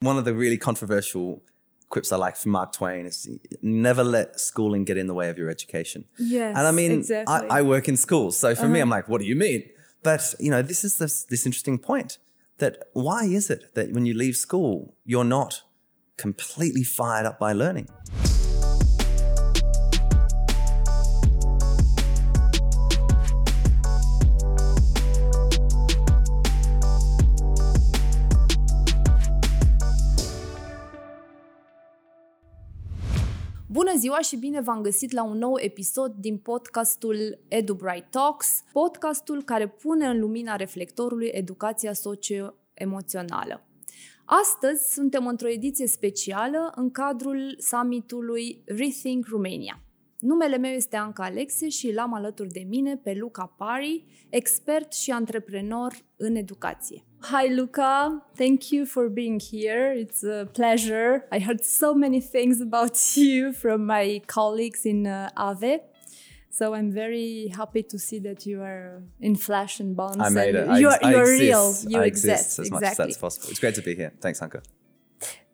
one of the really controversial quips I like from Mark Twain is never let schooling get in the way of your education. Yes, And I mean, exactly. I, I work in schools. So for me, uh-huh. I'm like, what do you mean? But, you know, this is this, this interesting point that why is it that when you leave school, you're not completely fired up by learning? Ziua și bine v-am găsit la un nou episod din podcastul EduBright Talks, podcastul care pune în lumina reflectorului educația socio-emoțională. Astăzi suntem într-o ediție specială în cadrul summitului Rethink Romania. Numele meu este Anca Alexe și l-am alături de mine pe Luca Pari, expert și antreprenor în educație. Hi Louka, thank you for being here. It's a pleasure. I heard so many things about you from my colleagues in uh, AVE. So I'm very happy to see that you are in flash and bones. I made it. I, You're, I you're exist. real. You I exist. exist as much as exactly. that's possible. It's great to be here. Thanks, Anca.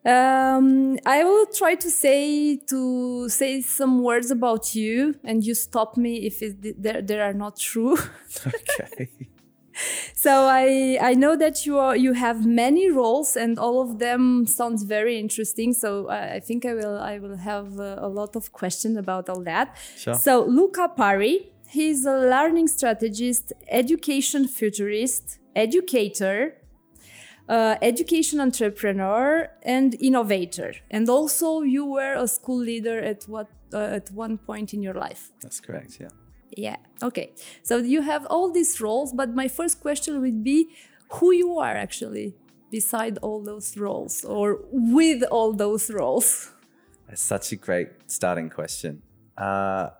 Um, I will try to say to say some words about you, and you stop me if it, they they are not true. Okay. So I I know that you are you have many roles, and all of them sounds very interesting. So I, I think I will I will have uh, a lot of questions about all that. Sure. So Louka Parry, he's a learning strategist, education futurist, educator, uh, education entrepreneur and innovator and also you were a school leader at what uh, at one point in your life That's correct. Yeah. Yeah. Okay. So you have all these roles but my first question would be who you are actually beside all those roles or with all those roles? That's such a great starting question. Uh,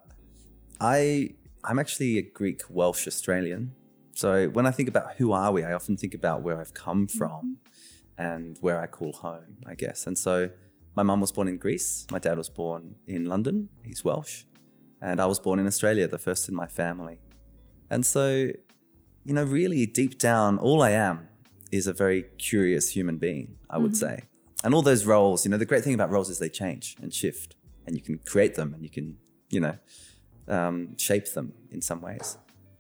I I'm actually a Greek Welsh Australian. So when I think about who are we, I often think about where I've come from and where I call home, I guess. And so my mum was born in Greece, my dad was born in London, he's Welsh, and I was born in Australia, the first in my family. And so, you know, really deep down, all I am is a very curious human being, I would say. And all those roles, you know, the great thing about roles is they change and shift, and you can create them and you can, you know, um, shape them in some ways.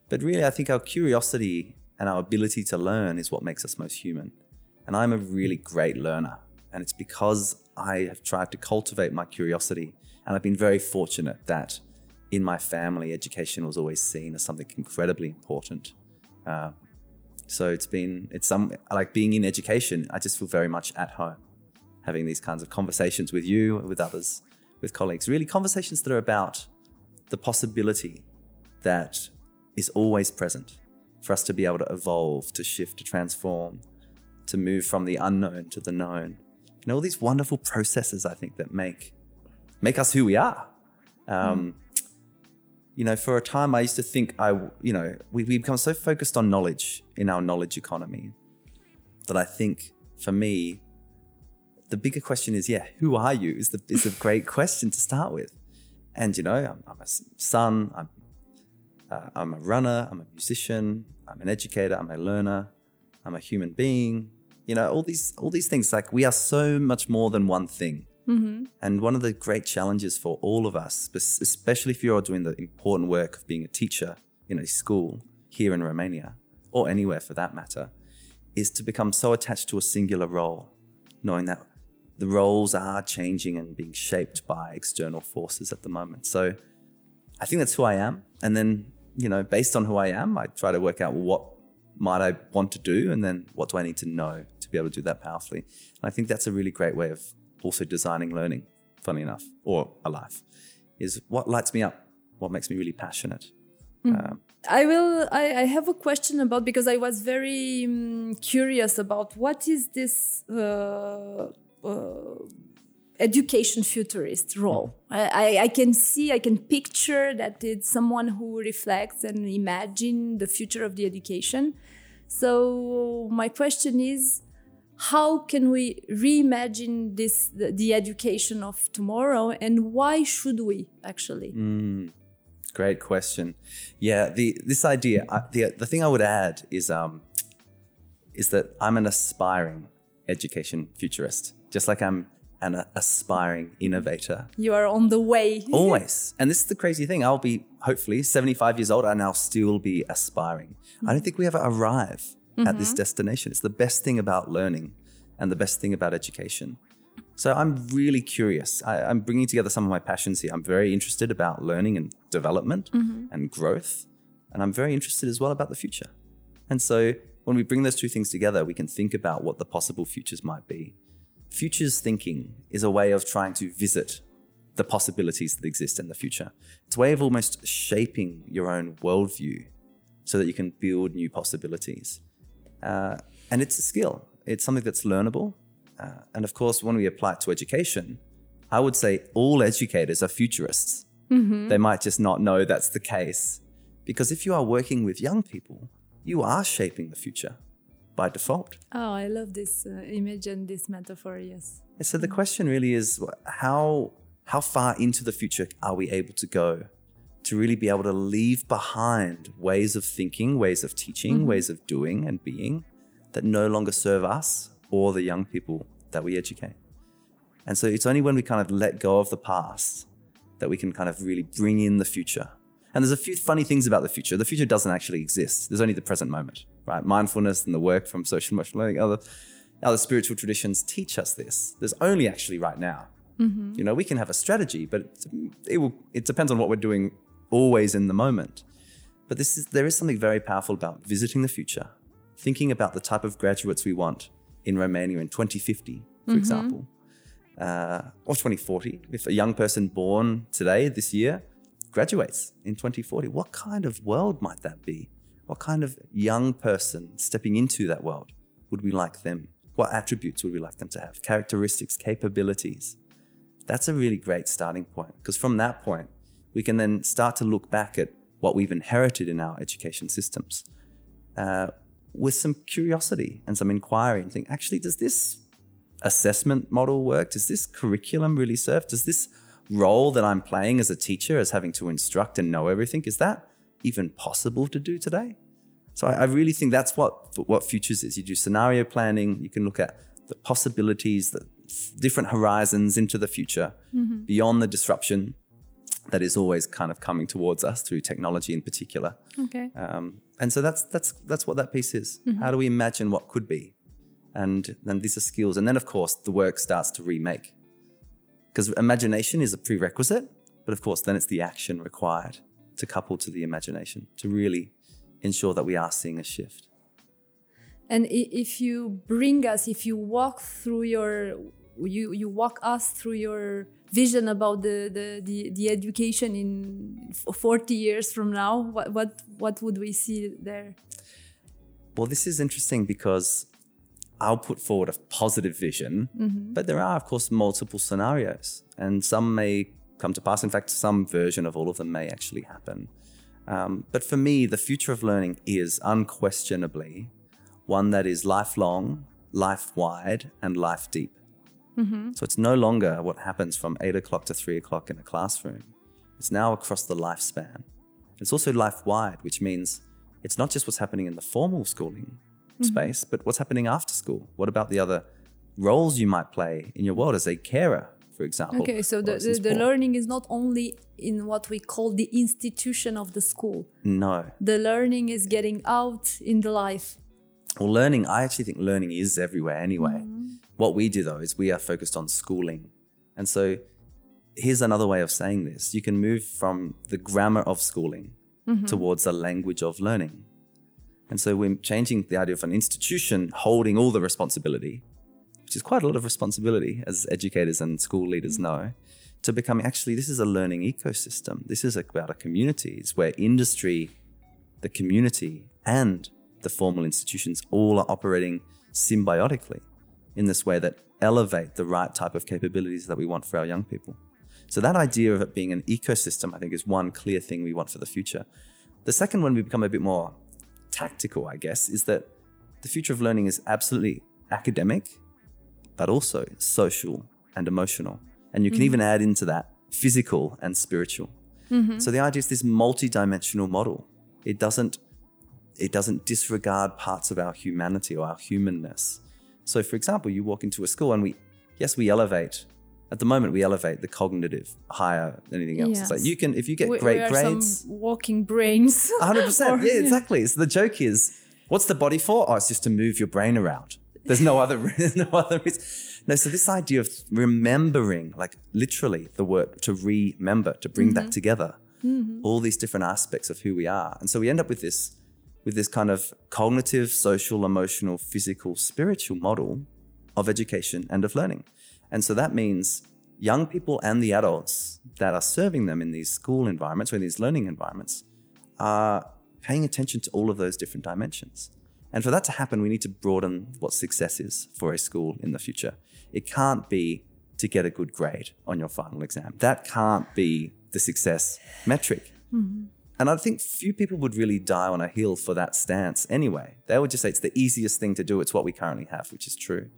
But really, I think our curiosity and our ability to learn is what makes us most human. And I'm a really great learner. And it's because I have tried to cultivate my curiosity. And I've been very fortunate that in my family, education was always seen as something incredibly important. Uh, so it's been, it's some, like being in education, I just feel very much at home having these kinds of conversations with you, with others, with colleagues. Really, conversations that are about the possibility that is always present for us to be able to evolve, to shift, to transform, to move from the unknown to the known. Know, all these wonderful processes I think that make make us who we are. Um, You know, for a time I used to think I, you know, we, we become so focused on knowledge in our knowledge economy that I think for me, the bigger question is, yeah, who are you? Is the is a great question to start with. And you know, I'm, I'm a son. I'm uh, I'm a runner. I'm a musician. I'm an educator. I'm a learner. I'm a human being. You know, all these all these things. Like we are so much more than one thing. Mm-hmm. And one of the great challenges for all of us, especially if you're doing the important work of being a teacher in a school here in Romania or anywhere for that matter, is to become so attached to a singular role, knowing that the roles are changing and being shaped by external forces at the moment. So I think that's who I am. And then, you know, based on who I am, I try to work out what might I want to do and then what do I need to know to be able to do that powerfully. And I think that's a really great way of also designing learning, funny enough, or a life, is what lights me up, what makes me really passionate. Um, I will. I, I have a question about because I was very um, curious about what is this uh, uh, education futurist role. I, I, I can see, I can picture that it's someone who reflects and imagine the future of the education. So my question is, how can we reimagine this the, the education of tomorrow, and why should we actually? Great question. Yeah, the this idea, uh, the the thing I would add is um, is that I'm an aspiring education futurist. just like I'm an uh, aspiring innovator. You are on the way. Always. And this is the crazy thing. I'll be hopefully 75 years old and I'll still be aspiring. I don't think we ever arrive at this mm-hmm. destination. It's the best thing about learning and the best thing about education. So I'm really curious. I, I'm bringing together some of my passions here. I'm very interested about learning and development mm-hmm. and growth. And I'm very interested as well about the future. And so when we bring those two things together, we can think about what the possible futures might be. Futures thinking is a way of trying to visit the possibilities that exist in the future. It's a way of almost shaping your own worldview so that you can build new possibilities. Uh, and it's a skill, it's something that's learnable. Uh, and of course, when we apply it to education, I would say all educators are futurists. They might just not know that's the case. Because if you are working with young people, you are shaping the future by default. Oh, I love this uh, image and this metaphor. Yes. And so the question really is how how far into the future are we able to go to really be able to leave behind ways of thinking, ways of teaching, mm-hmm. ways of doing and being that no longer serve us or the young people that we educate. And so it's only when we kind of let go of the past that we can kind of really bring in the future. And there's a few funny things about the future. The future doesn't actually exist. There's only the present moment, right? Mindfulness and the work from social emotional learning, other other spiritual traditions teach us this. There's only actually right now. Mm-hmm. You know, we can have a strategy, but it will. It depends on what we're doing. Always in the moment. But this is there is something very powerful about visiting the future, thinking about the type of graduates we want in Romania in 2050, for example, uh, or 2040. If a young person born today, this year, graduates in 2040, what kind of world might that be? What kind of young person stepping into that world would we like them? What attributes would we like them to have? Characteristics, capabilities. That's a really great starting point because from that point, we can then start to look back at what we've inherited in our education systems uh, with some curiosity and some inquiry and think, actually, does this assessment model work? Does this curriculum really serve? Does this role that I'm playing as a teacher, as having to instruct and know everything, is that even possible to do today? So I, I really think that's what what futures is. You do scenario planning. You can look at the possibilities, the different horizons into the future, beyond the disruption that is always kind of coming towards us through technology in particular. Okay. Um, and so that's that's that's what that piece is. How do we imagine what could be? And then these are skills. And then of course the work starts to remake. Because imagination is a prerequisite, but of course then it's the action required to couple to the imagination to really ensure that we are seeing a shift. And if you bring us, if you walk through your, you you walk us through your vision about the the the, the education in forty years from now, what what what would we see there? Well, this is interesting because I'll put forward a positive vision, but there are, of course, multiple scenarios, and some may come to pass. In fact, some version of all of them may actually happen. Um, but for me, the future of learning is unquestionably one that is lifelong, life wide, and life deep. Mm-hmm. So it's no longer what happens from eight o'clock to three o'clock in a classroom. It's now across the lifespan. It's also life wide, which means it's not just what's happening in the formal schooling mm-hmm. space, but what's happening after school. What about the other roles you might play in your world as a carer, for example? Okay, so the, the, the learning is not only in what we call the institution of the school. No. The learning is getting out in the life. Well, learning, I actually think learning is everywhere anyway. Mm-hmm. What we do though is we are focused on schooling. And so here's another way of saying this you can move from the grammar of schooling mm-hmm. towards the language of learning. And so we're changing the idea of an institution holding all the responsibility, which is quite a lot of responsibility, as educators and school leaders mm-hmm. know, to becoming actually this is a learning ecosystem. This is about a community. It's where industry, the community, and the formal institutions all are operating symbiotically in this way that elevate the right type of capabilities that we want for our young people. So that idea of it being an ecosystem, I think, is one clear thing we want for the future. The second one we become a bit more tactical, I guess, is that the future of learning is absolutely academic, but also social and emotional. And you can mm-hmm. even add into that physical and spiritual. Mm-hmm. So the idea is this multi-dimensional model. It doesn't it doesn't disregard parts of our humanity or our humanness. So for example, you walk into a school and we yes, we elevate. At the moment, we elevate the cognitive higher than anything else. It's like you can, if you get we, great we are grades, some walking brains. 100%. Yeah, exactly. So the joke is, what's the body for? Oh, it's just to move your brain around. There's no other, there's no other reason. No, so this idea of remembering, like literally the word to remember, to bring mm-hmm. that together, mm-hmm. all these different aspects of who we are. And so we end up with this, with this kind of cognitive, social, emotional, physical, spiritual model of education and of learning. And so that means young people and the adults that are serving them in these school environments or in these learning environments are paying attention to all of those different dimensions. And for that to happen, we need to broaden what success is for a school in the future. It can't be to get a good grade on your final exam. That can't be the success metric. Mm-hmm. And I think few people would really die on a hill for that stance anyway. They would just say it's the easiest thing to do, it's what we currently have, which is true.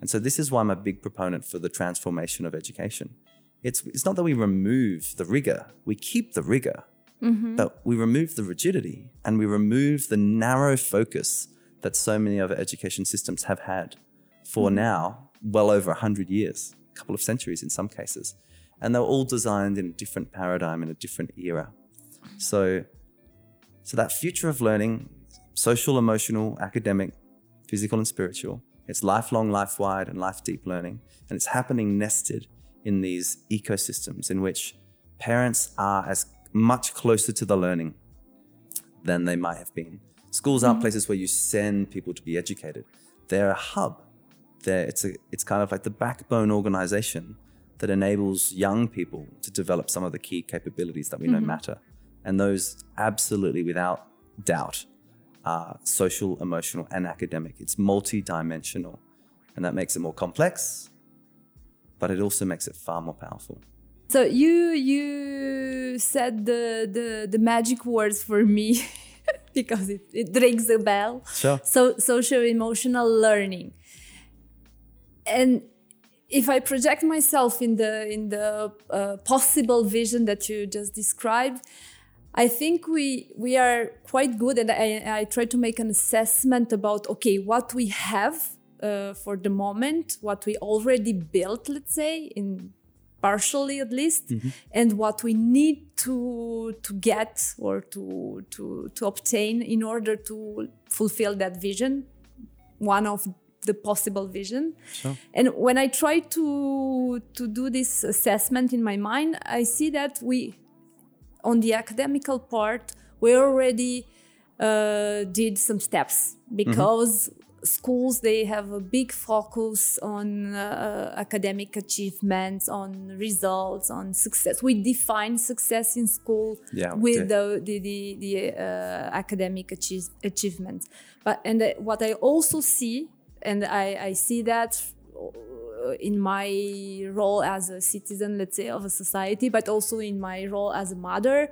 And so this is why I'm a big proponent for the transformation of education. It's, it's not that we remove the rigor, we keep the rigor, mm-hmm. but we remove the rigidity and we remove the narrow focus that so many other education systems have had for mm-hmm. now well over 100 years, a couple of centuries in some cases. And they're all designed in a different paradigm, in a different era. So, so that future of learning, social, emotional, academic, physical, and spiritual, it's lifelong, life wide, and life deep learning. And it's happening nested in these ecosystems in which parents are as much closer to the learning than they might have been. Schools aren't mm-hmm. places where you send people to be educated. They're a hub. They're, it's, a, it's kind of like the backbone organization that enables young people to develop some of the key capabilities that we know mm-hmm. matter. And those absolutely, without doubt, are social, emotional, and academic. It's multi-dimensional. And that makes it more complex, but it also makes it far more powerful. So you you said the the, the magic words for me because it, it rings a bell. Sure. So social emotional learning. And if I project myself in the in the uh, possible vision that you just described, I think we we are quite good, and I, I try to make an assessment about okay what we have uh, for the moment, what we already built, let's say in partially at least, and what we need to to get or to to to obtain in order to fulfill that vision. One of the possible vision. And when I try to to do this assessment in my mind, I see that we on the academical part, we already uh, did some steps because schools they have a big focus on uh, academic achievements, on results, on success. We define success in school Yeah, with the the the, the uh, academic achieve, achievements. But and uh, what I also see, and I, I see that in my role as a citizen, let's say, of a society, but also in my role as a mother.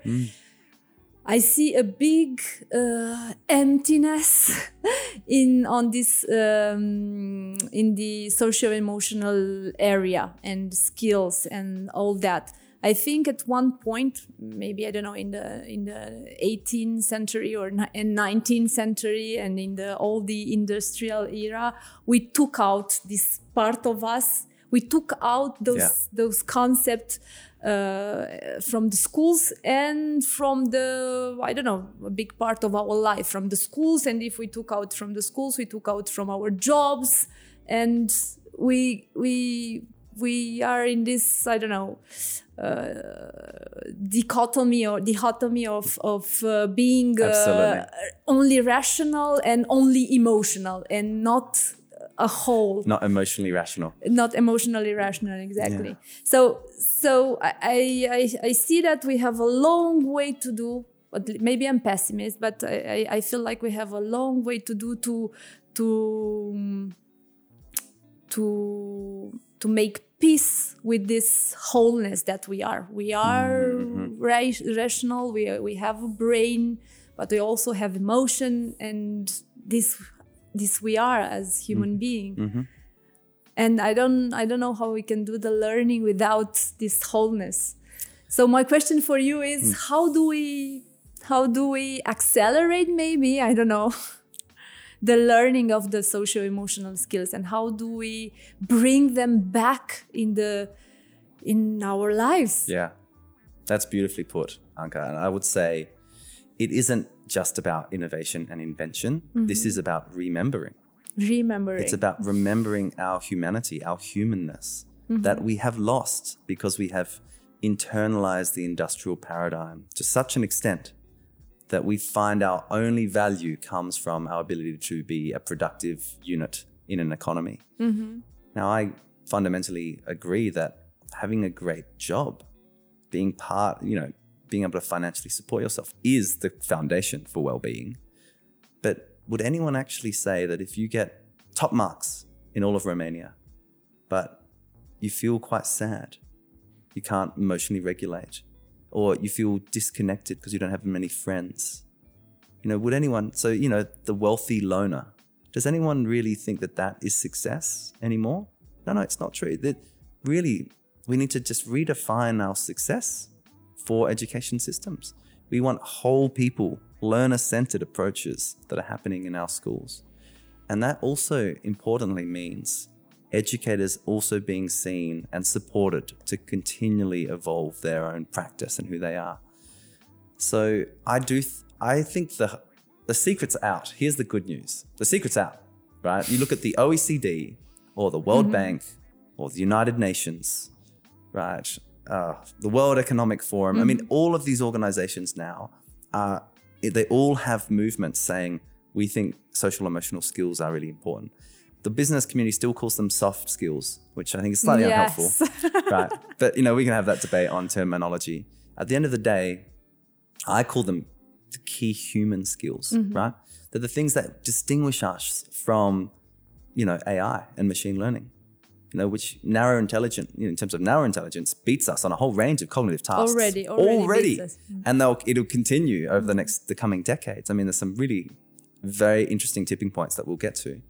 I see a big uh, emptiness in on this um, in the social emotional area and skills and all that. I think at one point, maybe I don't know, in the in the 18th century or in 19th century, and in the all the industrial era, we took out this part of us. We took out those Yeah. those concepts uh, from the schools and from the I don't know a big part of our life from the schools. And if we took out from the schools, we took out from our jobs, and we we we are in this I don't know uh, dichotomy or dichotomy of of uh, being uh, only rational and only emotional and not a whole. Not emotionally rational. not emotionally rational exactly. So so I, I I- see that we have a long way to do but maybe i'm pessimist but i i feel like we have a long way to do to to to to make peace with this wholeness that we are. We are mm-hmm. ra- rational we are, we have a brain but we also have emotion and this this we are as human mm-hmm. being. Mm-hmm. And i don't i don't know how we can do the learning without this wholeness. So my question for you is mm. how do we how do we accelerate maybe? I don't know the learning of the social emotional skills and how do we bring them back in the in our lives Yeah, that's beautifully put, Anca. And I would say it isn't just about innovation and invention. Mm-hmm. This is about remembering. remembering It's about remembering our humanity, our humanness mm-hmm. that we have lost because we have internalized the industrial paradigm to such an extent that we find our only value comes from our ability to be a productive unit in an economy. Mm-hmm. Now, I fundamentally agree that having a great job, being part, you know, being able to financially support yourself is the foundation for well being. But would anyone actually say that if you get top marks in all of Romania, but you feel quite sad, you can't emotionally regulate, or you feel disconnected because you don't have many friends, you know, would anyone, so, you know, the wealthy loner, does anyone really think that that is success anymore? No, no, it's not true. That really, we need to just redefine our success for education systems. We want whole people, learner centered approaches that are happening in our schools. And that also importantly means educators also being seen and supported to continually evolve their own practice and who they are. So I do, th- I think the, the secret's out. Here's the good news the secret's out, right? You look at the OECD or the World Bank or the United Nations, right? Uh, the World Economic Forum. I mean, all of these organizations now, uh, they all have movements saying we think social emotional skills are really important. The business community still calls them soft skills, which I think is slightly Yes. unhelpful, right? But you know, we can have that debate on terminology. At the end of the day, I call them the key human skills, mm-hmm. right? They're the things that distinguish us from, you know, AI and machine learning, you know, which narrow intelligence, you know, in terms of narrow intelligence, beats us on a whole range of cognitive tasks. Already- already beats us. Mm-hmm. And they'll, it'll continue over the next, the coming decades. I mean, there's some really very interesting tipping points that we'll get to.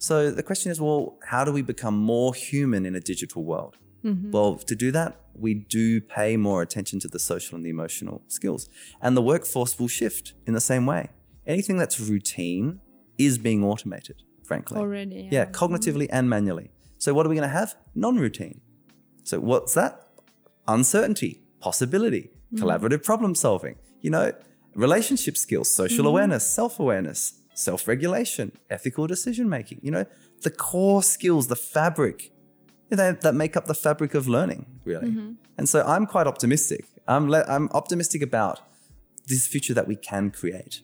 So the question is, well, how do we become more human in a digital world? Mm-hmm. Well, to do that, we do pay more attention to the social and the emotional skills. And the workforce will shift in the same way. Anything that's routine is being automated, frankly. Already, Yeah, yeah. cognitively mm-hmm. and manually. So what are we going to have? Non-routine. So what's that? Uncertainty, possibility, mm-hmm. collaborative problem solving, you know, relationship skills, social awareness, self awareness, self-awareness, self-regulation, ethical decision making, you know, the core skills, the fabric you know, that make up the fabric of learning, really. Mm-hmm. And so I'm quite optimistic. I'm, le- I'm optimistic about this future that we can create.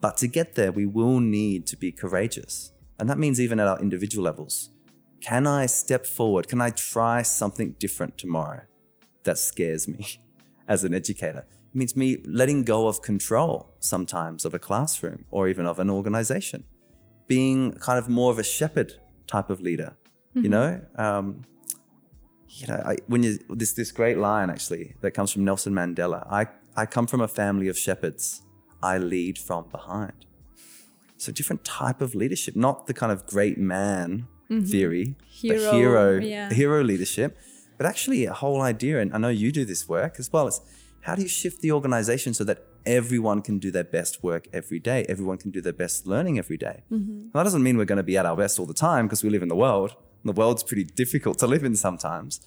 But to get there, we will need to be courageous. And that means even at our individual levels. Can I step forward? Can I try something different tomorrow that scares me as an educator? It means me letting go of control sometimes of a classroom or even of an organization, being kind of more of a shepherd type of leader, you know? Um, you know, I, when you this this great line actually that comes from Nelson Mandela. I I come from a family of shepherds. I lead from behind. So different type of leadership, not the kind of great man theory, Hero, but hero yeah. hero leadership, but actually a whole idea. And I know you do this work as well. It's how do you shift the organization so that everyone can do their best work every day? Everyone can do their best learning every day. Mm-hmm. That doesn't mean we're going to be at our best all the time because we live in the world. And the world's pretty difficult to live in sometimes.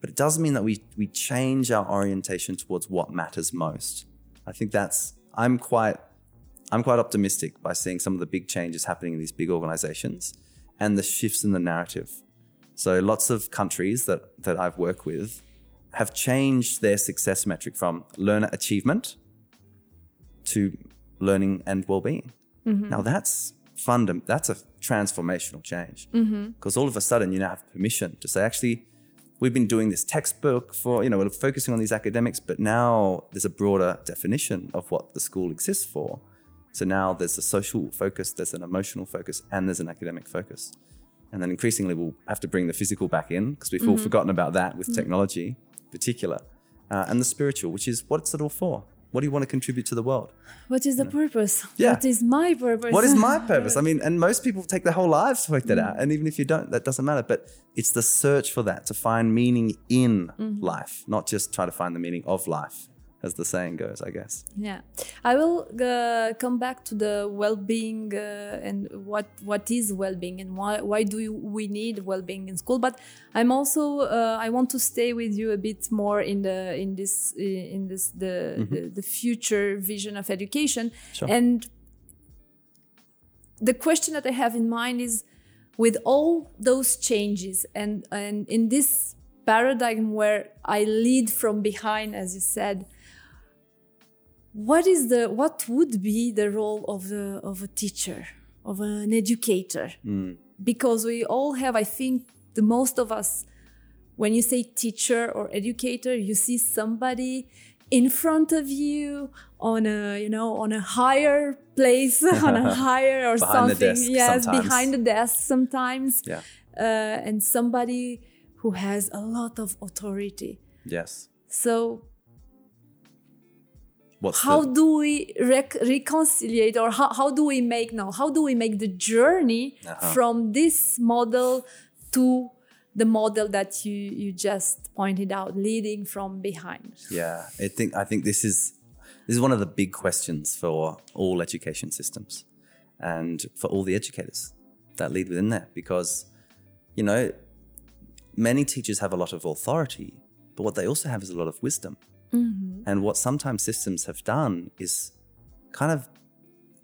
But it does mean that we, we change our orientation towards what matters most. I think that's, I'm quite, I'm quite optimistic by seeing some of the big changes happening in these big organizations and the shifts in the narrative. So lots of countries that, that I've worked with have changed their success metric from learner achievement to learning and well-being. Mm-hmm. Now that's fundam- that's a transformational change mm-hmm. because all of a sudden you now have permission to say, actually, we've been doing this textbook for you know we're focusing on these academics, but now there's a broader definition of what the school exists for. So now there's a social focus, there's an emotional focus, and there's an academic focus. And then increasingly we'll have to bring the physical back in because we've all mm-hmm. forgotten about that with technology in particular. Uh, and the spiritual, which is what's it all for? What do you want to contribute to the world? What is the purpose? Yeah. What is my purpose? What is my purpose? I mean, and most people take their whole lives to work that out. And even if you don't, that doesn't matter. But it's the search for that, to find meaning in life, not just try to find the meaning of life as the saying goes, I guess. Yeah, I will uh, come back to the well-being uh, and what what is well-being and why why do we need well-being in school. But I'm also uh, I want to stay with you a bit more in the in this in this the mm-hmm. the, the, future vision of education sure. and the question that I have in mind is with all those changes and and in this paradigm where I lead from behind, as you said, what is the what would be the role of the of a teacher of an educator? Mm. because we all have i think the most of us when you say teacher or educator you see somebody in front of you on a you know on a higher place on a higher or something. yes sometimes. behind the desk sometimes. Yeah. Uh, and somebody who has a lot of authority. Yes. So What's how the... do we rec- reconcile or how, how do we make now? How do we make the journey uh-huh. from this model to the model that you you just pointed out leading from behind? Yeah i think i think this is this is one of the big questions for all education systems and for all the educators that lead within that because you know many teachers have a lot of authority but what they also have is a lot of wisdom Mm-hmm. And what sometimes systems have done is kind of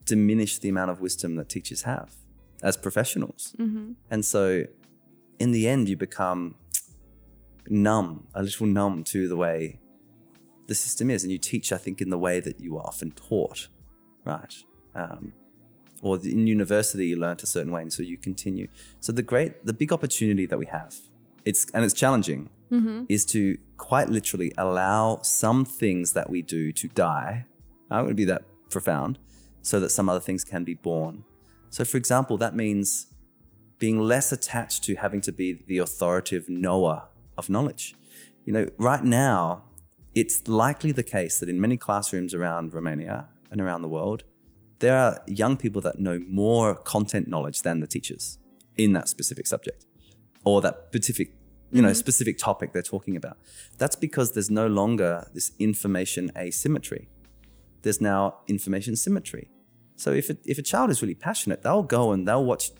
diminish the amount of wisdom that teachers have as professionals. Mm-hmm. And so in the end, you become numb, a little numb to the way the system is. And you teach, I think, in the way that you are often taught, right? Um, or in university, you learn a certain way, and so you continue. So the great, the big opportunity that we have, it's and it's challenging mm-hmm. is to quite literally allow some things that we do to die. I wouldn't be that profound, so that some other things can be born. So, for example, that means being less attached to having to be the authoritative knower of knowledge. You know, right now, it's likely the case that in many classrooms around Romania and around the world, there are young people that know more content knowledge than the teachers in that specific subject or that specific you know, mm-hmm. specific topic they're talking about. That's because there's no longer this information asymmetry. There's now information symmetry. So if, it, if a child is really passionate, they'll go and they'll watch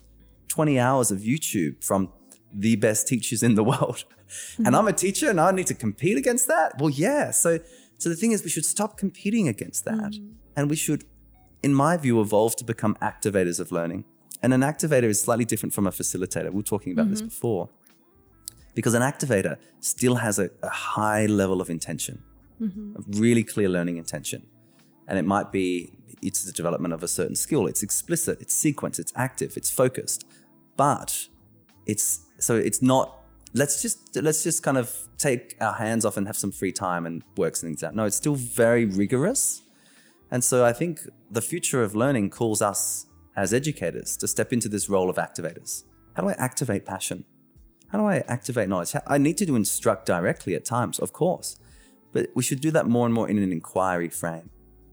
20 hours of YouTube from the best teachers in the world. Mm-hmm. And I'm a teacher and I need to compete against that? Well, yeah. So, so the thing is, we should stop competing against that. Mm-hmm. And we should, in my view, evolve to become activators of learning. And an activator is slightly different from a facilitator. We were talking about this mm-hmm. before because an activator still has a, a high level of intention, mm-hmm. a really clear learning intention. And it might be it's the development of a certain skill. It's explicit, it's sequenced, it's active, it's focused. But it's so it's not let's just let's just kind of take our hands off and have some free time and work some things out. No, it's still very rigorous. And so I think the future of learning calls us as educators to step into this role of activators. How do I activate passion? How do I activate knowledge? I need to do instruct directly at times, of course, but we should do that more and more in an inquiry frame.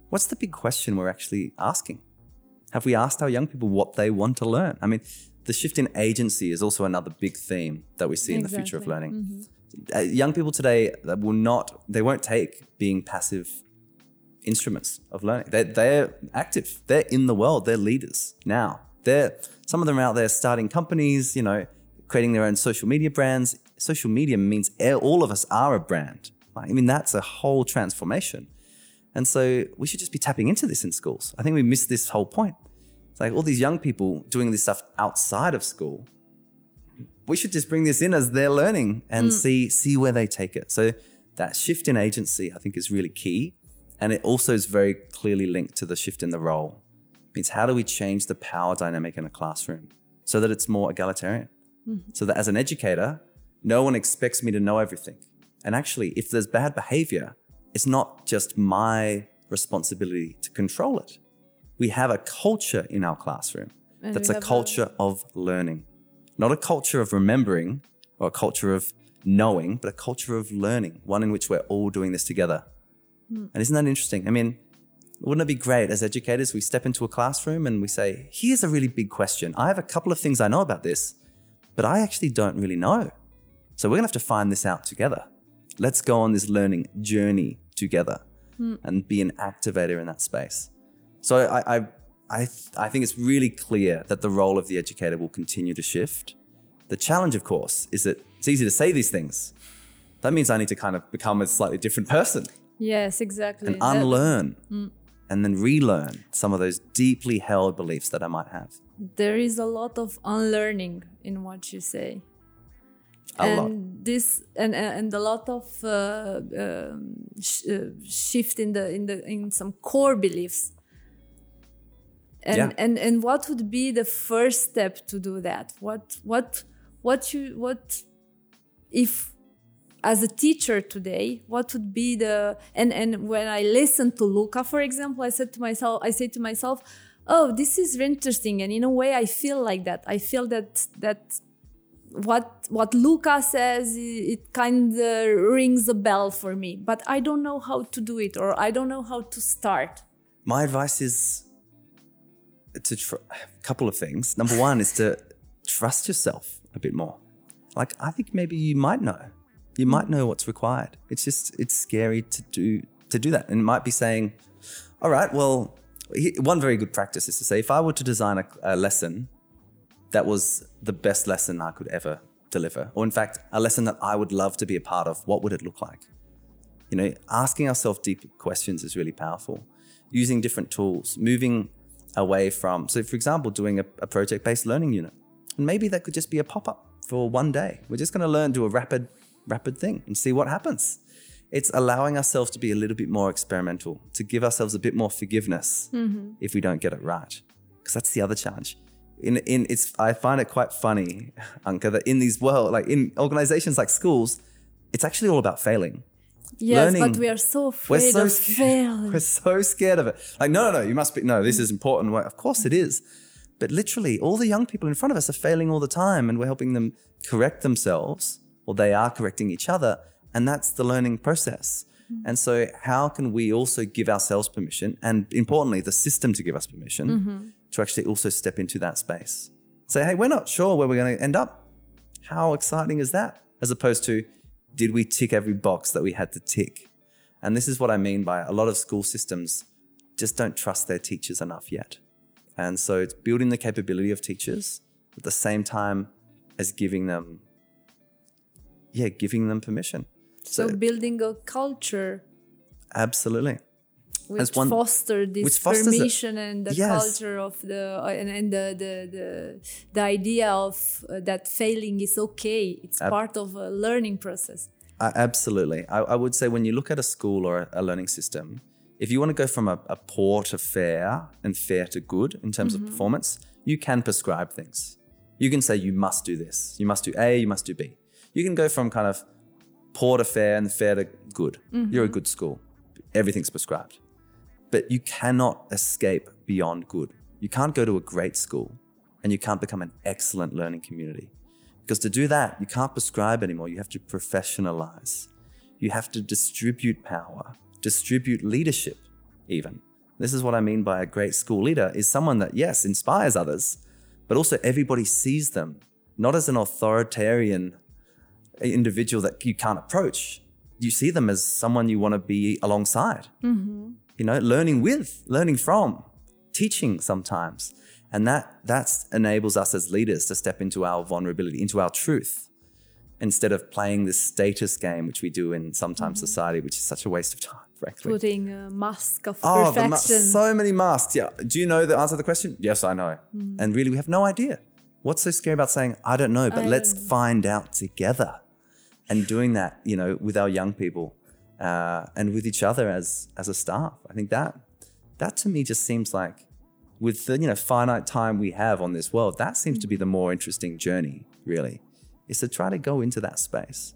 What's the big question we're actually asking? Have we asked our young people what they want to learn? I mean, the shift in agency is also another big theme that we see exactly. in the future of learning. Mm-hmm. Uh, young people today will not, they won't take being passive instruments of learning. They're, they're active. They're in the world. They're leaders now. They're some of them are out there starting companies. You know, creating their own social media brands. Social media means all of us are a brand. I mean, that's a whole transformation. And so we should just be tapping into this in schools. I think we miss this whole point. It's like all these young people doing this stuff outside of school. We should just bring this in as they're learning and mm. see see where they take it. So that shift in agency, I think, is really key. And it also is very clearly linked to the shift in the role. It means how do we change the power dynamic in a classroom so that it's more egalitarian? Mm-hmm. So that as an educator, no one expects me to know everything. And actually, if there's bad behavior, it's not just my responsibility to control it. We have a culture in our classroom and that's a culture a... of learning, not a culture of remembering or a culture of knowing, but a culture of learning, one in which we're all doing this together. Mm. And isn't that interesting? I mean, wouldn't it be great as educators? We step into a classroom and we say, here's a really big question. I have a couple of things I know about this but I actually don't really know. So we're going to have to find this out together. Let's go on this learning journey together. Hmm. and be an activator in that space. So I, I, I, I think it's really clear that the role of the educator will continue to shift. The challenge, of course, is that it's easy to say these things. That means I need to kind of become a slightly different person Yes, exactly. and unlearn hmm. And then relearn some of those deeply held beliefs that I might have. there is a lot of unlearning in what you say. A and lot. this and and a lot of uh, um, sh- uh, shift in the in the in some core beliefs and Yeah. and and what would be the first step to do that what what what you what if as a teacher today what would be the and and when i listened to Louka for example i said to myself i say to myself oh this is interesting. And in a way i feel like that. I feel that that what what Louka says it kind of rings a bell for me. But I don't know how to do it or I don't know how to start. My advice is to tr- a couple of things. Number one is to trust yourself a bit more. Like I think maybe you might know, you hmm. might know what's required. It's just it's scary to do to do that, and it might be saying, "All right, well." One very good practice is to say, if I were to design a, a lesson that was the best lesson I could ever deliver, or in fact, a lesson that I would love to be a part of, what would it look like? You know, asking ourselves deep questions is really powerful. Using different tools, moving away from, so for example, doing a, a project based learning unit. And maybe that could just be a pop up for one day. We're just going to learn, do a rapid, rapid thing and see what happens. It's allowing ourselves to be a little bit more experimental, to give ourselves a bit more forgiveness mm-hmm. if we don't get it right. Because that's the other challenge. In, in it's I find it quite funny, Anca, that in these world, like in organizations like schools, it's actually all about failing. yes Learning- but we are so We're afraid so of scared. failing We're so scared of it. Like, no, no, no, you must be, no, this is important. Well, Of course it is. But literally, all the young people in front of us are failing all the time, and we're helping them correct themselves, or they are correcting each other. And that's the learning process. Mm-hmm. And so, how can we also give ourselves permission, and importantly, the system to give us permission mm-hmm. to actually also step into that space? Say, hey, we're not sure where we're going to end up. How exciting is that? As opposed to, did we tick every box that we had to tick? And this is what I mean by a lot of school systems just don't trust their teachers enough yet. And so it's building the capability of teachers at the same time as giving them, yeah, giving them permission. so building a culture Absolutely. which one- foster this which fosters it. permission and the Yes. culture of the uh, and, and the, the the the idea of uh, that failing is okay it's Ab- part of a learning process Uh, absolutely. I, I would say when you look at a school or a, a learning system, if you want to go from a, a poor to fair and fair to good in terms of performance, you can prescribe things. You can say you must do this, you must do A, you must do B. You can go from kind of poor to fair and fair to good. Mm-hmm. You're a good school. Everything's prescribed. But you cannot escape beyond good. You can't go to a great school and you can't become an excellent learning community. Because to do that, you can't prescribe anymore. You have to professionalize. You have to distribute power, distribute leadership, even. This is what I mean by a great school leader is someone that, yes, inspires others, but also everybody sees them not as an authoritarian individual that you can't approach. You see them as someone you want to be alongside, mm-hmm. you know, learning with, learning from, teaching sometimes. And that that's enables us as leaders to step into our vulnerability, into our truth, instead of playing this status game, which we do in sometimes mm-hmm. society, which is such a waste of time, frankly. putting a mask of Oh, perfection ma- so many masks. Yeah. Do you know the answer to the question? Yes, I know. Mm-hmm. And really, we have no idea. What's so scary about saying, I don't know, but I let's find out together? And doing that, you know, with our young people uh, and with each other as as a staff. I think that that to me just seems like with the you know finite time we have on this world, that seems to be the more interesting journey, really, is to try to go into that space.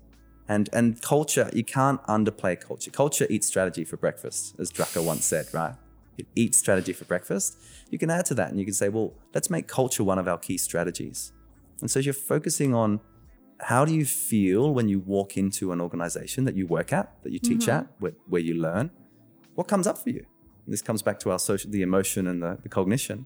And and culture, you can't underplay culture. Culture eats strategy for breakfast, as Drucker once said, right? It eats strategy for breakfast. You can add to that and you can say, well, let's make culture one of our key strategies. And so you're focusing on how do you feel when you walk into an organization that you work at, that you teach mm-hmm. at, where, where you learn? What comes up for you? And this comes back to our social, the emotion and the, the cognition.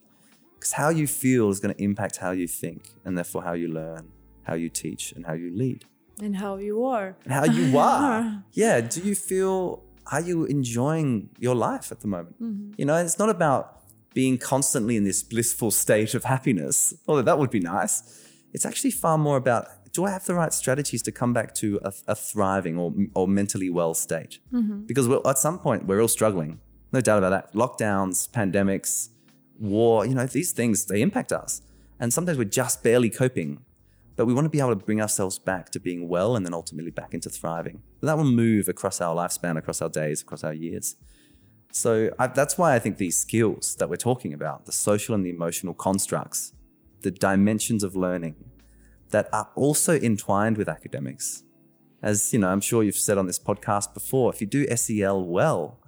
Because how you feel is going to impact how you think and therefore how you learn, how you teach, and how you lead and how you are and how you are. yeah. Do you feel are you enjoying your life at the moment? Mm-hmm. You know, it's not about being constantly in this blissful state of happiness, although that would be nice. It's actually far more about do I have the right strategies to come back to a, a thriving or, or mentally well state? Mm-hmm. Because we're, at some point, we're all struggling. No doubt about that. Lockdowns, pandemics, war, you know, these things, they impact us. And sometimes we're just barely coping. But we want to be able to bring ourselves back to being well and then ultimately back into thriving. that will move across our lifespan, across our days, across our years. So I, that's why I think these skills that we're talking about, the social and the emotional constructs, the dimensions of learning that are also entwined with academics. As you know, I'm sure you've said on this podcast before, if you do SEL well,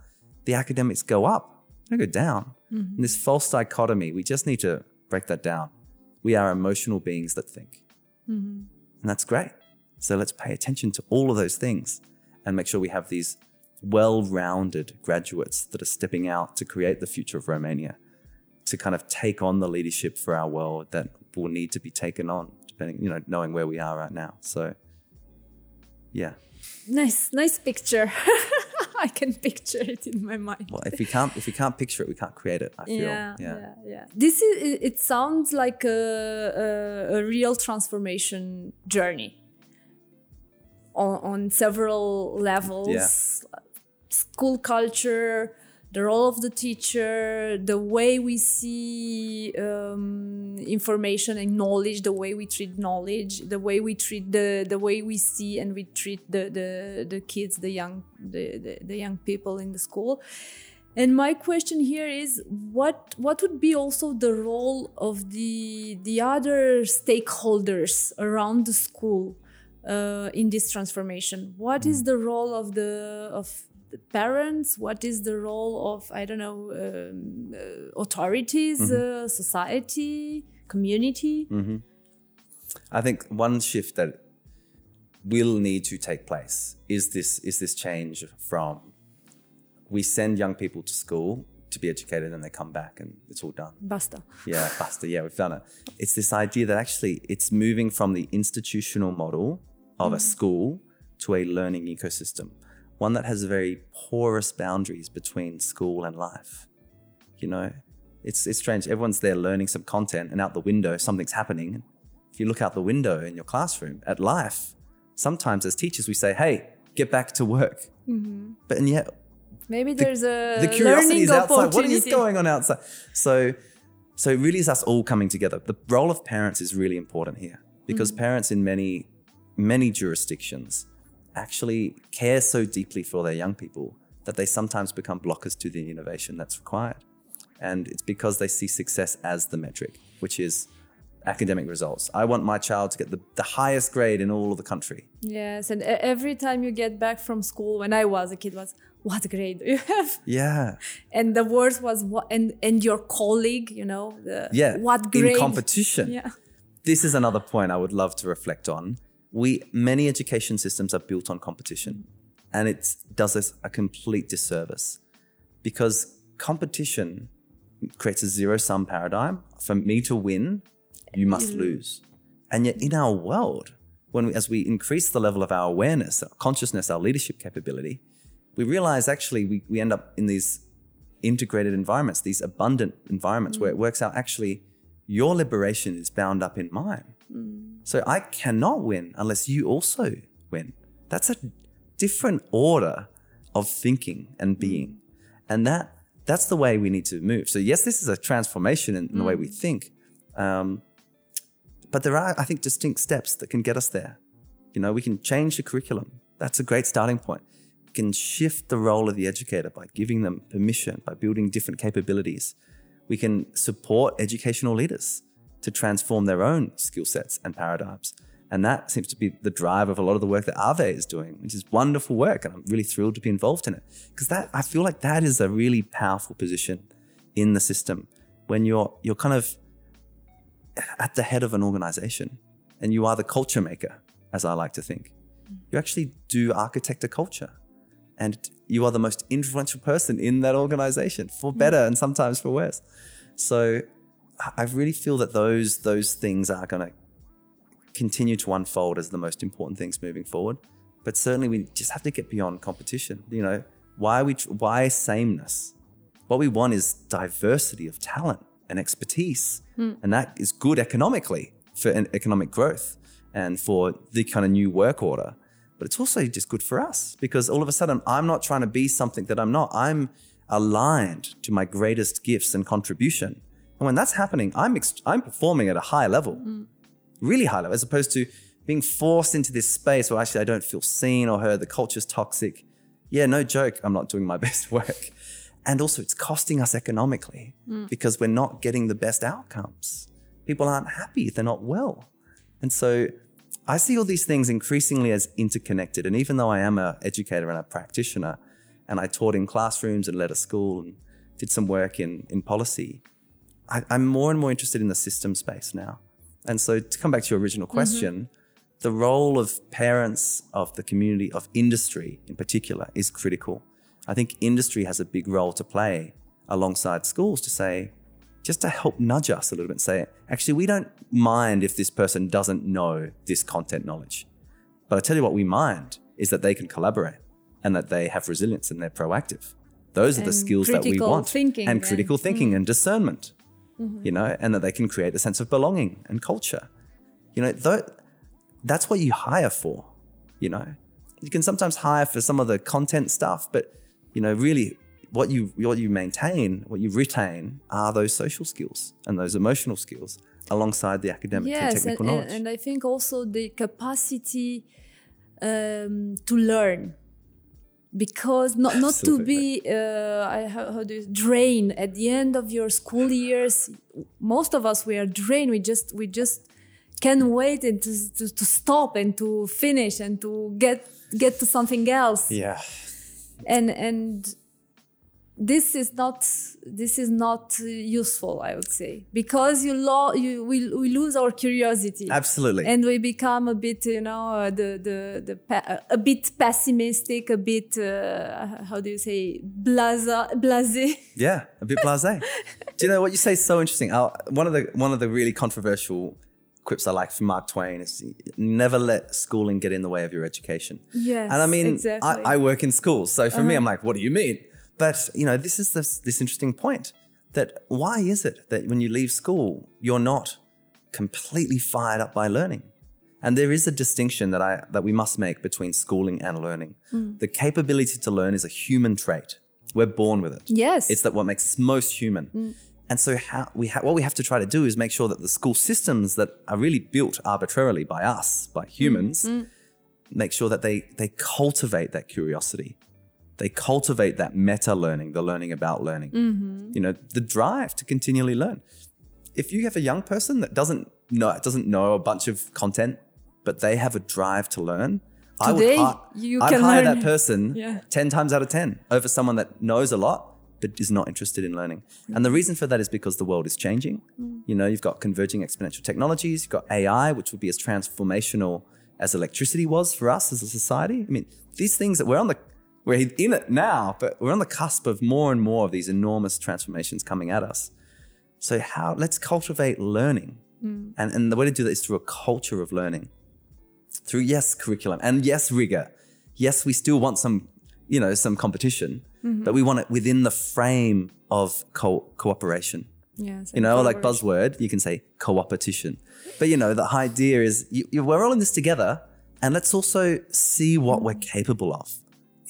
the academics go up, they go down. Mm-hmm. And this false dichotomy, we just need to break that down. We are emotional beings that think. Mm-hmm. And that's great. So let's pay attention to all of those things and make sure we have these well rounded graduates that are stepping out to create the future of Romania, to kind of take on the leadership for our world that will need to be taken on, depending, you know, knowing where we are right now. So, yeah. Nice, nice picture. I can picture it in my mind. Well, if we can't if we can't picture it, we can't create it. I feel. yeah, yeah, yeah. This is. It it sounds like a, a, a real transformation journey on on several levels. School culture, the role of the teacher, the way we see um, information and knowledge, the way we treat knowledge, the way we treat the the way we see and we treat the the, the kids, the young the, the, the young people in the school. And my question here is what what would be also the role of the the other stakeholders around the school uh, in this transformation? What is the role of the of the parents? What is the role of I don't know um, uh, authorities, uh, society, community? I think one shift that will need to take place is this is this change from we send young people to school to be educated and they come back and it's all done. Basta. Yeah, basta. Yeah, we've done it. It's this idea that actually it's moving from the institutional model of a school to a learning ecosystem, one that has very porous boundaries between school and life. You know, it's it's strange. Everyone's there learning some content, and out the window something's happening. If you look out the window in your classroom at life, sometimes as teachers we say, "Hey, get back to work," mm-hmm. but and yet Maybe there's a the curiosity learning is outside. What is going on outside? So, so it really is us all coming together. The role of parents is really important here because mm. parents in many, many jurisdictions actually care so deeply for their young people that they sometimes become blockers to the innovation that's required. And it's because they see success as the metric, which is academic results. I want my child to get the, the highest grade in all of the country. Yes, and every time you get back from school, when I was a kid, was what grade do you have? Yeah. And the worst was what, and and your colleague, you know, the Yeah. what grade? In competition. Yeah, this is another point I would love to reflect on. We many education systems are built on competition, and it does us a complete disservice because competition creates a zero sum paradigm. For me to win, you must mm. lose, and yet in our world, when we, as we increase the level of our awareness, our consciousness, our leadership capability, we realize actually we, we end up in these integrated environments, these abundant environments where mm. it works out actually your liberation is bound up in mine. Mm. So I cannot win unless you also win. That's a different order of thinking and being. And that that's the way we need to move. So yes, this is a transformation in, in the way we think. Um, but there are, I think, distinct steps that can get us there. You know, we can change the curriculum. That's a great starting point. We can shift the role of the educator by giving them permission, by building different capabilities. We can support educational leaders to transform their own skill sets and paradigms. And that seems to be the drive of a lot of the work that Ave is doing, which is wonderful work. And I'm really thrilled to be involved in it. Because that I feel like that is a really powerful position in the system when you're you're kind of at the head of an organization and you are the culture maker, as I like to think. You actually do architect a culture. And you are the most influential person in that organization, for mm. better and sometimes for worse. So I- really feel that those those things are going to continue to unfold as the most important things moving forward. But certainly, we just have to get beyond competition. You know, Why we why sameness? What we want is diversity of talent and expertise, hmm. and that is good economically for economic growth and for the kind of new work order. But it's also just good for us because all of a sudden I'm not trying to be something that I'm not. I'm aligned to my greatest gifts and contribution. And when that's happening, I'm ex- I'm performing at a high level, mm. really high level, as opposed to being forced into this space where actually I don't feel seen or heard. The culture's toxic. Yeah, no joke. I'm not doing my best work. And also, it's costing us economically mm. because we're not getting the best outcomes. People aren't happy, they're not well. And so I see all these things increasingly as interconnected. And even though I am an educator and a practitioner, and I taught in classrooms and led a school and did some work in, in policy, I, I'm more and more interested in the system space now. And so to come back to your original question, the role of parents, of the community, of industry in particular is critical. I think industry has a big role to play alongside schools to say, just to help nudge us a little bit and say, actually, we don't mind if this person doesn't know this content knowledge. But I tell you what we mind is that they can collaborate and that they have resilience and they're proactive. Those are the skills that we want. thinking and and- critical thinking and discernment, you know, and that they can create a sense of belonging and culture. You know, that's what you hire for, you know. You can sometimes hire for some of the content stuff, but you know, really what you what you maintain, what you retain are those social skills and those emotional skills alongside the academic and yes and, technical and, knowledge. and i think also the capacity um, to learn because not not to be uh, I, how, how do you, drained at the end of your school years. Most of us we are drained. We just we just can't wait and to, to, to stop and to finish and to get get to something else. Yeah. and and this is not this is not uh, useful i would say because you lo- you we, we lose our curiosity Absolutely. and we become a bit you know uh, the the the pa- a bit pessimistic a bit uh, how do you say blaza blasé Yeah, a bit blasé. Do you know what you say is so interesting? one of the one of the really controversial quips I like from Mark Twain is never let schooling get in the way of your education. Yes, and I mean, exactly. Uh-huh. I, I work in schools, so for me, I'm like, what do you mean? But you know, this is this this interesting point that why is it that when you leave school, you're not completely fired up by learning? And there is a distinction that I that we must make between schooling and learning. Hmm. The capability to learn is a human trait. We're born with it. yes It's that what makes us most human. Hmm. And so, how we ha- what we have to try to do is make sure that the school systems that are really built arbitrarily by us, by humans, hmm. Hmm. make sure that they they cultivate that curiosity. They cultivate that meta learning, the learning about learning. Mm-hmm. You know, the drive to continually learn. If you have a young person that doesn't know doesn't know a bunch of content, but they have a drive to learn, I would Today, hi- you I'd can hire learn. that person Yeah. 10 times out of 10 over someone that knows a lot but is not interested in learning. Mm. And the reason for that is because the world is changing. Mm. You know, you've got converging exponential technologies, you've got AI, which will be as transformational as electricity was for us as a society. I mean, these things that we're on the we're in it now, but we're on the cusp of more and more of these enormous transformations coming at us. So how let's cultivate learning. Mm. And and the way to do that is through a culture of learning. Through yes curriculum and yes rigor. Yes we still want some you know some competition mm-hmm. but we want it within the frame of co- cooperation. Yes you know like buzzword you can say co-opetition. But you know the idea is you, you, we're all in this together and let's also see what mm. we're capable of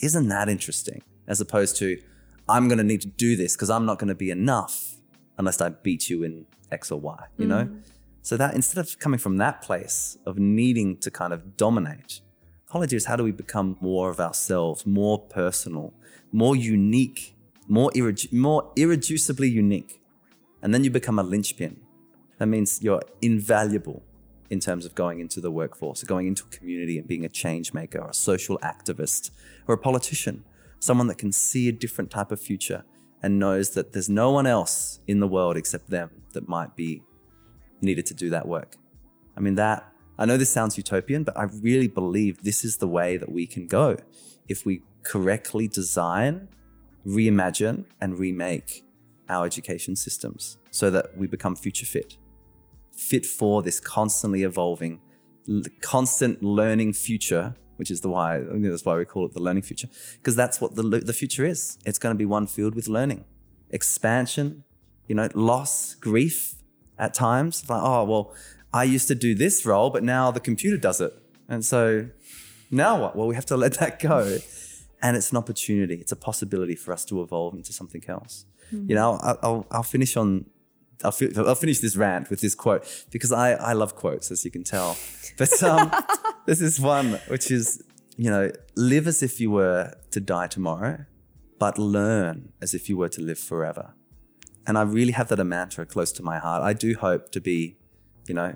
isn't that interesting as opposed to i'm going to need to do this because i'm not going to be enough unless i beat you in x or y you know? Mm. So that instead of coming from that place of needing to kind of dominate the whole idea is how do we become more of ourselves more personal more unique more, more irreducibly unique? And then you become a linchpin. That means you're invaluable in terms of going into the workforce, or going into a community and being a change maker, or a social activist, or a politician, someone that can see a different type of future and knows that there's no one else in the world except them that might be needed to do that work. I mean, that, I know this sounds utopian, but I really believe this is the way that we can go if we correctly design, reimagine, and remake our education systems so that we become future fit, fit for this constantly evolving, constant learning future which is the why that's why we call it the learning future because that's what the the future is. It's going to be one filled with learning, expansion, you know, loss, grief at times. Like, oh well, I used to do this role, but now the computer does it, and so now what? Well, we have to let that go, and it's an opportunity. It's a possibility for us to evolve into something else. Mm-hmm. You know, I'll, I'll, I'll finish on I'll, fi- I'll finish this rant with this quote because I, I love quotes, as you can tell. But um, this is one which is, you know, live as if you were to die tomorrow, but learn as if you were to live forever. And I really have that a mantra close to my heart. I do hope to be, you know,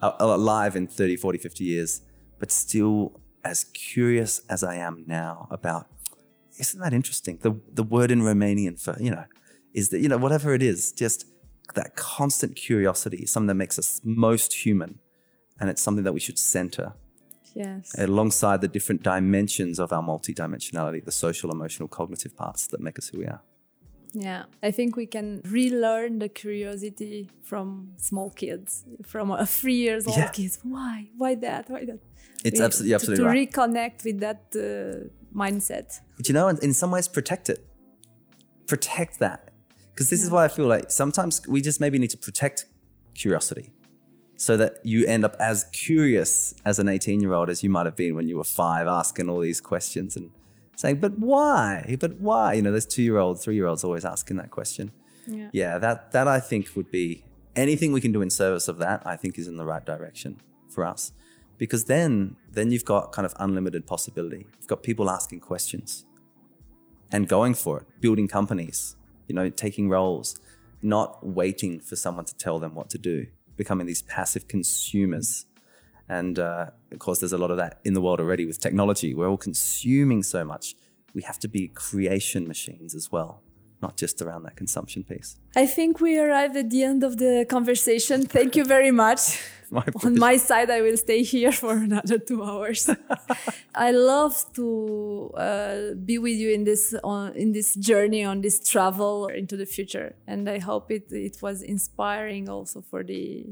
alive in 30, 40, 50 years, but still as curious as I am now about, isn't that interesting? The, the word in Romanian for, you know, is that, you know, whatever it is, just that constant curiosity is something that makes us most human. And it's something that we should center Yes. alongside the different dimensions of our multidimensionality, the social, emotional, cognitive parts that make us who we are. Yeah, I think we can relearn the curiosity from small kids, from a three years old Yeah. kids. Why? Why that? Why that? It's We- absolutely, to- absolutely to, right. reconnect with that uh, mindset. But you know, in, in some ways, protect it. Protect that. Because this is why I feel like sometimes we just maybe need to protect curiosity so that you end up as curious as an 18 year old as you might have been when you were five, asking all these questions and saying, but why? But why? You know, there's two year olds, three year olds always asking that question. Yeah. Yeah, that, that I think would be anything we can do in service of that, I think is in the right direction for us. Because then, then you've got kind of unlimited possibility. You've got people asking questions and going for it, building companies, you know, taking roles, not waiting for someone to tell them what to do, becoming these passive consumers. And uh, of course, there's a lot of that in the world already with technology. We're all consuming so much. We have to be creation machines as well, not just around that consumption piece. I think we arrived at the end of the conversation. Thank you very much. My On my side, I will stay here for another two hours. I love to uh, be with you in this on in this journey, on this travel into the future, and I hope it it was inspiring also for the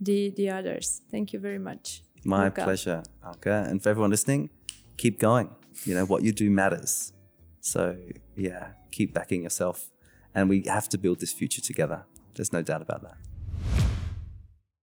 the the others. Thank you very much. My Louka. pleasure, Anca. And for everyone listening, keep going. You know, what you do matters. So, yeah, keep backing yourself. And we have to build this future together. There's no doubt about that.